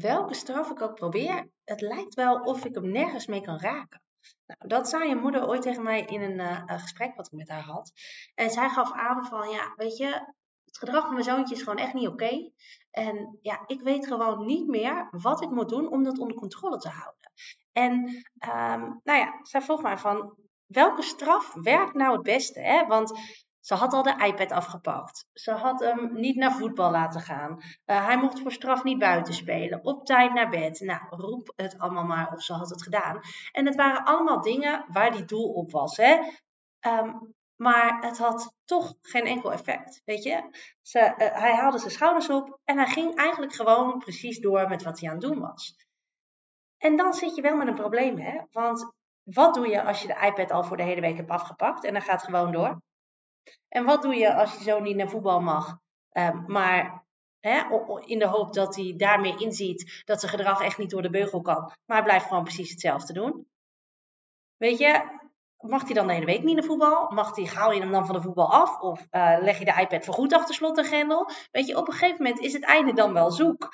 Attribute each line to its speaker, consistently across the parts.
Speaker 1: Welke straf ik ook probeer, het lijkt wel of ik hem nergens mee kan raken. Nou, dat zei je moeder ooit tegen mij in een uh, gesprek wat ik met haar had. En zij gaf aan van, ja, weet je, het gedrag van mijn zoontje is gewoon echt niet oké. En ja, ik weet gewoon niet meer wat ik moet doen om dat onder controle te houden. En um, nou ja, zij vroeg mij van, welke straf werkt nou het beste? Hè? Want ze had al de iPad afgepakt. Ze had hem niet naar voetbal laten gaan. Uh, hij mocht voor straf niet buiten spelen. Op tijd naar bed. Nou, roep het allemaal maar of ze had het gedaan. En het waren allemaal dingen waar die doel op was. Hè? Um, maar het had toch geen enkel effect. Weet je? Ze, uh, hij haalde zijn schouders op en hij ging eigenlijk gewoon precies door met wat hij aan het doen was. En dan zit je wel met een probleem, hè? Want wat doe je als je de iPad al voor de hele week hebt afgepakt en dan gaat gewoon door? En wat doe je als je zo niet naar voetbal mag, uh, maar hè, in de hoop dat hij daarmee inziet dat zijn gedrag echt niet door de beugel kan, maar blijft gewoon precies hetzelfde doen? Weet je, mag hij dan de hele week niet naar voetbal? Mag hij, haal je hem dan van de voetbal af? Of uh, leg je de iPad voorgoed achter slot en grendel? Weet je, op een gegeven moment is het einde dan wel zoek.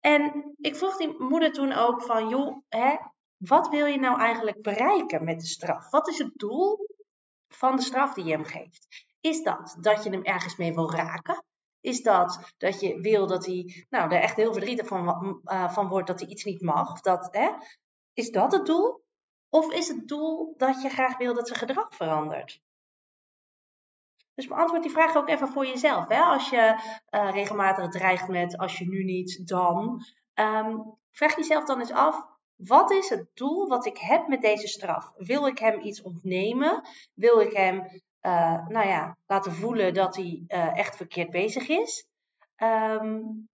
Speaker 1: En ik vroeg die moeder toen ook van, joh, hè, wat wil je nou eigenlijk bereiken met de straf? Wat is het doel van de straf die je hem geeft? Is dat dat je hem ergens mee wil raken? Is dat dat je wil dat hij nou, er echt heel verdrietig van, uh, van wordt dat hij iets niet mag? Dat, hè? Is dat het doel? Of is het doel dat je graag wil dat zijn gedrag verandert? Dus beantwoord die vraag ook even voor jezelf. Hè? Als je uh, regelmatig dreigt met als je nu niet, dan. Um, vraag jezelf dan eens af, wat is het doel wat ik heb met deze straf? Wil ik hem iets ontnemen? Wil ik hem uh, nou ja, laten voelen dat hij uh, echt verkeerd bezig is? Um,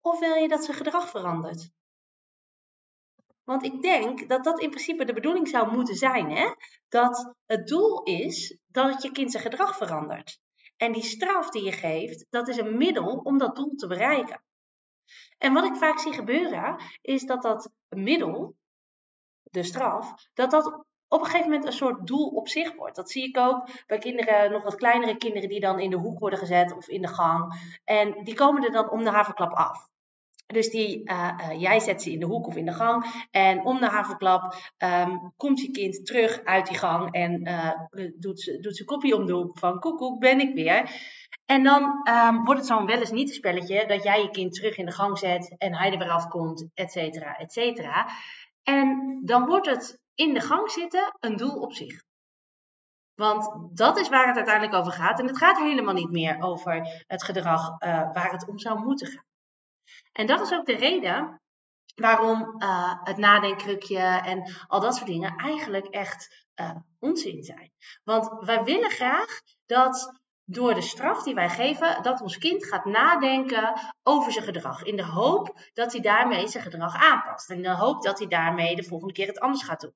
Speaker 1: of wil je dat zijn gedrag verandert? Want ik denk dat dat in principe de bedoeling zou moeten zijn. Hè? Dat het doel is dat je kind zijn gedrag verandert. En die straf die je geeft, dat is een middel om dat doel te bereiken. En wat ik vaak zie gebeuren, is dat dat middel, de straf, dat dat op een gegeven moment een soort doel op zich wordt. Dat zie ik ook bij kinderen, nog wat kleinere kinderen, die dan in de hoek worden gezet of in de gang. En die komen er dan om de haverklap af. Dus die, uh, uh, jij zet ze in de hoek of in de gang. En om de haverklap um, komt je kind terug uit die gang. En uh, doet, ze, doet zijn kopje om de hoek van koekoek, ben ik weer. En dan um, wordt het zo'n wel eens niet een spelletje dat jij je kind terug in de gang zet en hij er weer afkomt, et cetera, et cetera. En dan wordt het in de gang zitten een doel op zich. Want dat is waar het uiteindelijk over gaat. En het gaat helemaal niet meer over het gedrag waar het om zou moeten gaan. En dat is ook de reden waarom uh, het nadenkkrukje en al dat soort dingen eigenlijk echt uh, onzin zijn. Want wij willen graag dat door de straf die wij geven, dat ons kind gaat nadenken over zijn gedrag. In de hoop dat hij daarmee zijn gedrag aanpast. En in de hoop dat hij daarmee de volgende keer het anders gaat doen.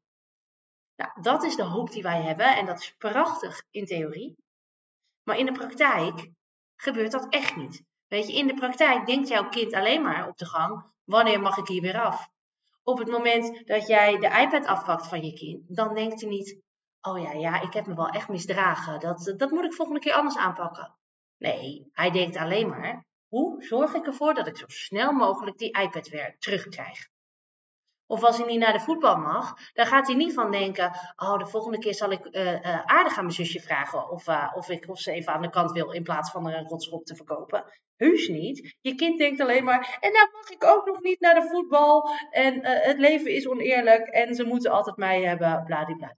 Speaker 1: Nou, dat is de hoop die wij hebben en dat is prachtig in theorie. Maar in de praktijk gebeurt dat echt niet. Weet je, in de praktijk denkt jouw kind alleen maar op de gang: wanneer mag ik hier weer af? Op het moment dat jij de iPad afpakt van je kind, dan denkt hij niet: oh ja, ja, ik heb me wel echt misdragen. Dat, dat moet ik volgende keer anders aanpakken. Nee, hij denkt alleen maar: hoe zorg ik ervoor dat ik zo snel mogelijk die iPad weer terugkrijg? Of als hij niet naar de voetbal mag, dan gaat hij niet van denken: Oh, de volgende keer zal ik uh, uh, aardig aan mijn zusje vragen. Of, uh, of ik of ze even aan de kant wil in plaats van er een rotschop te verkopen. Heus niet. Je kind denkt alleen maar: En nou mag ik ook nog niet naar de voetbal. En het leven is oneerlijk. En ze moeten altijd mij hebben. Bladibla.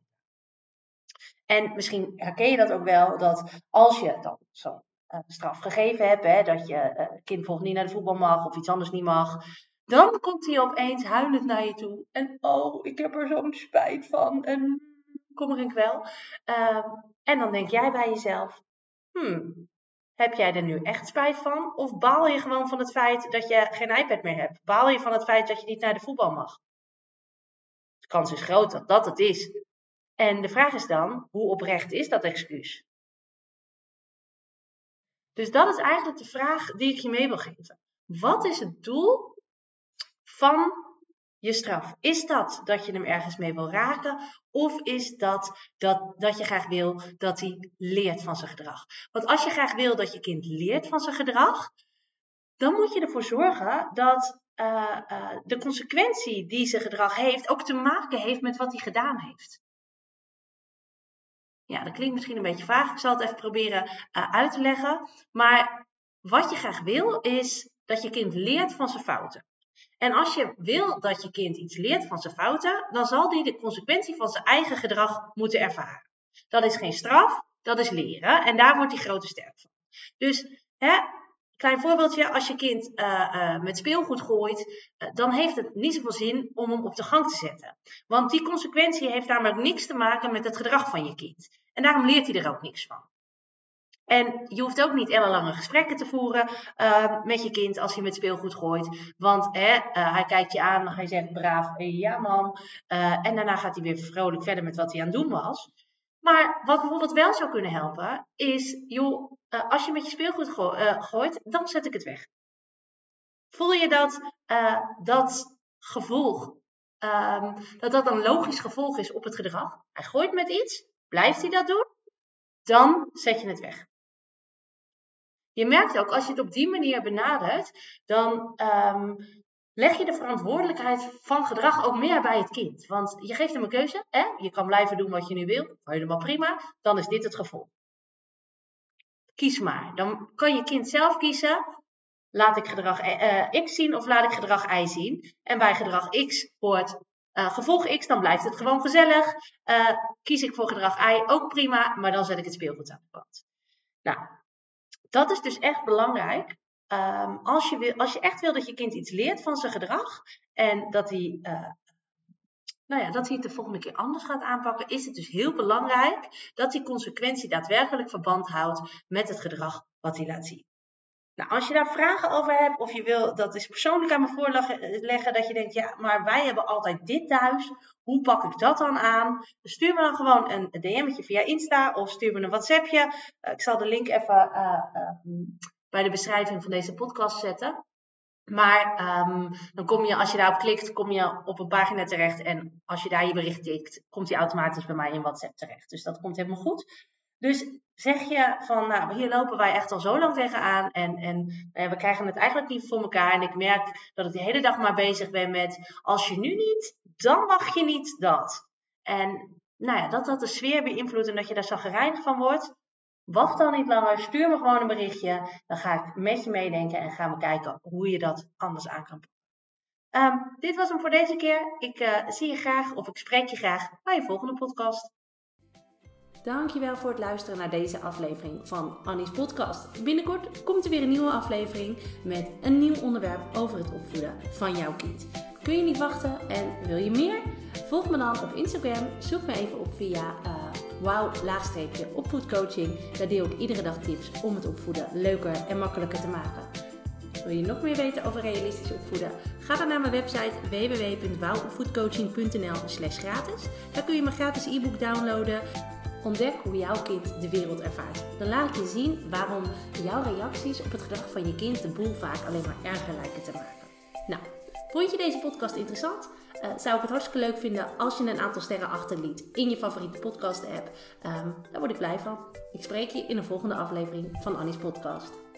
Speaker 1: En misschien herken je dat ook wel: dat als je dan zo'n straf gegeven hebt, hè, dat je kind volgens niet naar de voetbal mag of iets anders niet mag. Dan komt hij opeens huilend naar je toe. En oh, ik heb er zo'n spijt van. En kommer en kwel. Ehm, en dan denk jij bij jezelf, hmm, heb jij er nu echt spijt van? Of baal je gewoon van het feit dat je geen iPad meer hebt? Baal je van het feit dat je niet naar de voetbal mag? De kans is groot dat dat het is. En de vraag is dan, hoe oprecht is dat excuus? Dus dat is eigenlijk de vraag die ik je mee wil geven. Wat is het doel van je straf? Is dat dat je hem ergens mee wil raken? Of is dat, dat dat je graag wil dat hij leert van zijn gedrag? Want als je graag wil dat je kind leert van zijn gedrag, dan moet je ervoor zorgen dat uh, uh, de consequentie die zijn gedrag heeft ook te maken heeft met wat hij gedaan heeft. Ja, dat klinkt misschien een beetje vaag. Ik zal het even proberen uh, uit te leggen. Maar wat je graag wil is dat je kind leert van zijn fouten. En als je wil dat je kind iets leert van zijn fouten, dan zal die de consequentie van zijn eigen gedrag moeten ervaren. Dat is geen straf, dat is leren. En daar wordt hij grote sterk van. Dus, hè, klein voorbeeldje, als je kind uh, uh, met speelgoed gooit, uh, dan heeft het niet zoveel zin om hem op de gang te zetten. Want die consequentie heeft namelijk niks te maken met het gedrag van je kind. En daarom leert hij er ook niks van. En je hoeft ook niet ellenlange gesprekken te voeren uh, met je kind als je met speelgoed gooit. Want hè, uh, hij kijkt je aan, je zeggen braaf, ja mam. Uh, en daarna gaat hij weer vrolijk verder met wat hij aan het doen was. Maar wat bijvoorbeeld wel zou kunnen helpen, is, joh, als je met je speelgoed go gooit, dan zet ik het weg. Voel je dat dat gevolg, um, dat dat een logisch gevolg is op het gedrag? Hij gooit met iets, blijft hij dat doen? Dan zet je het weg. Je merkt ook, als je het op die manier benadert, dan um, leg je de verantwoordelijkheid van gedrag ook meer bij het kind. Want je geeft hem een keuze. Hè? Je kan blijven doen wat je nu wil. Helemaal prima. Dan is dit het gevolg. Kies maar. Dan kan je kind zelf kiezen. Laat ik gedrag uh, X zien of laat ik gedrag Y zien? En bij gedrag X hoort uh, gevolg X, dan blijft het gewoon gezellig. Uh, kies ik voor gedrag Y, ook prima, maar dan zet ik het speelgoed aan de kant. Nou, dat is dus echt belangrijk. Um, als, je wil, als je echt wil dat je kind iets leert van zijn gedrag en dat hij, uh, nou ja, dat hij het de volgende keer anders gaat aanpakken, is het dus heel belangrijk dat die consequentie daadwerkelijk verband houdt met het gedrag wat hij laat zien. Nou, als je daar vragen over hebt of je wil dat is persoonlijk aan me voorleggen, dat je denkt, ja, maar wij hebben altijd dit thuis, hoe pak ik dat dan aan? Stuur me dan gewoon een DM'tje via Insta of stuur me een WhatsAppje. Uh, ik zal de link even uh, uh, bij de beschrijving van deze podcast zetten. Maar um, dan kom je, als je daarop klikt, kom je op een pagina terecht. En als je daar je bericht tikt, komt die automatisch bij mij in WhatsApp terecht. Dus dat komt helemaal goed. Dus zeg je van, nou, hier lopen wij echt al zo lang tegenaan en, en eh, we krijgen het eigenlijk niet voor elkaar. En ik merk dat ik de hele dag maar bezig ben met, als je nu niet, dan mag je niet dat. En nou ja, dat dat de sfeer beïnvloedt en dat je daar zagrijnig van wordt. Wacht dan niet langer, stuur me gewoon een berichtje. Dan ga ik met je meedenken en gaan we kijken hoe je dat anders aan kan pakken. Um, dit was hem voor deze keer. Ik uh, zie je graag of ik spreek je graag bij een volgende podcast.
Speaker 2: Dankjewel voor het luisteren naar deze aflevering van Annie's podcast. Binnenkort komt er weer een nieuwe aflevering met een nieuw onderwerp over het opvoeden van jouw kind. Kun je niet wachten en wil je meer? Volg me dan op Instagram. Zoek me even op via uh, wow-opvoedcoaching. Daar deel ik iedere dag tips om het opvoeden leuker en makkelijker te maken. Wil je nog meer weten over realistisch opvoeden? Ga dan naar mijn website www.wowopvoedcoaching.nl slash gratis. Daar kun je mijn gratis e-book downloaden Ontdek hoe jouw kind de wereld ervaart. Dan laat ik je zien waarom jouw reacties op het gedrag van je kind de boel vaak alleen maar erger lijken te maken. Nou, vond je deze podcast interessant? Uh, zou ik het hartstikke leuk vinden als je een aantal sterren achterliet in je favoriete podcast app. Um, daar word ik blij van. Ik spreek je in een volgende aflevering van Annie's podcast.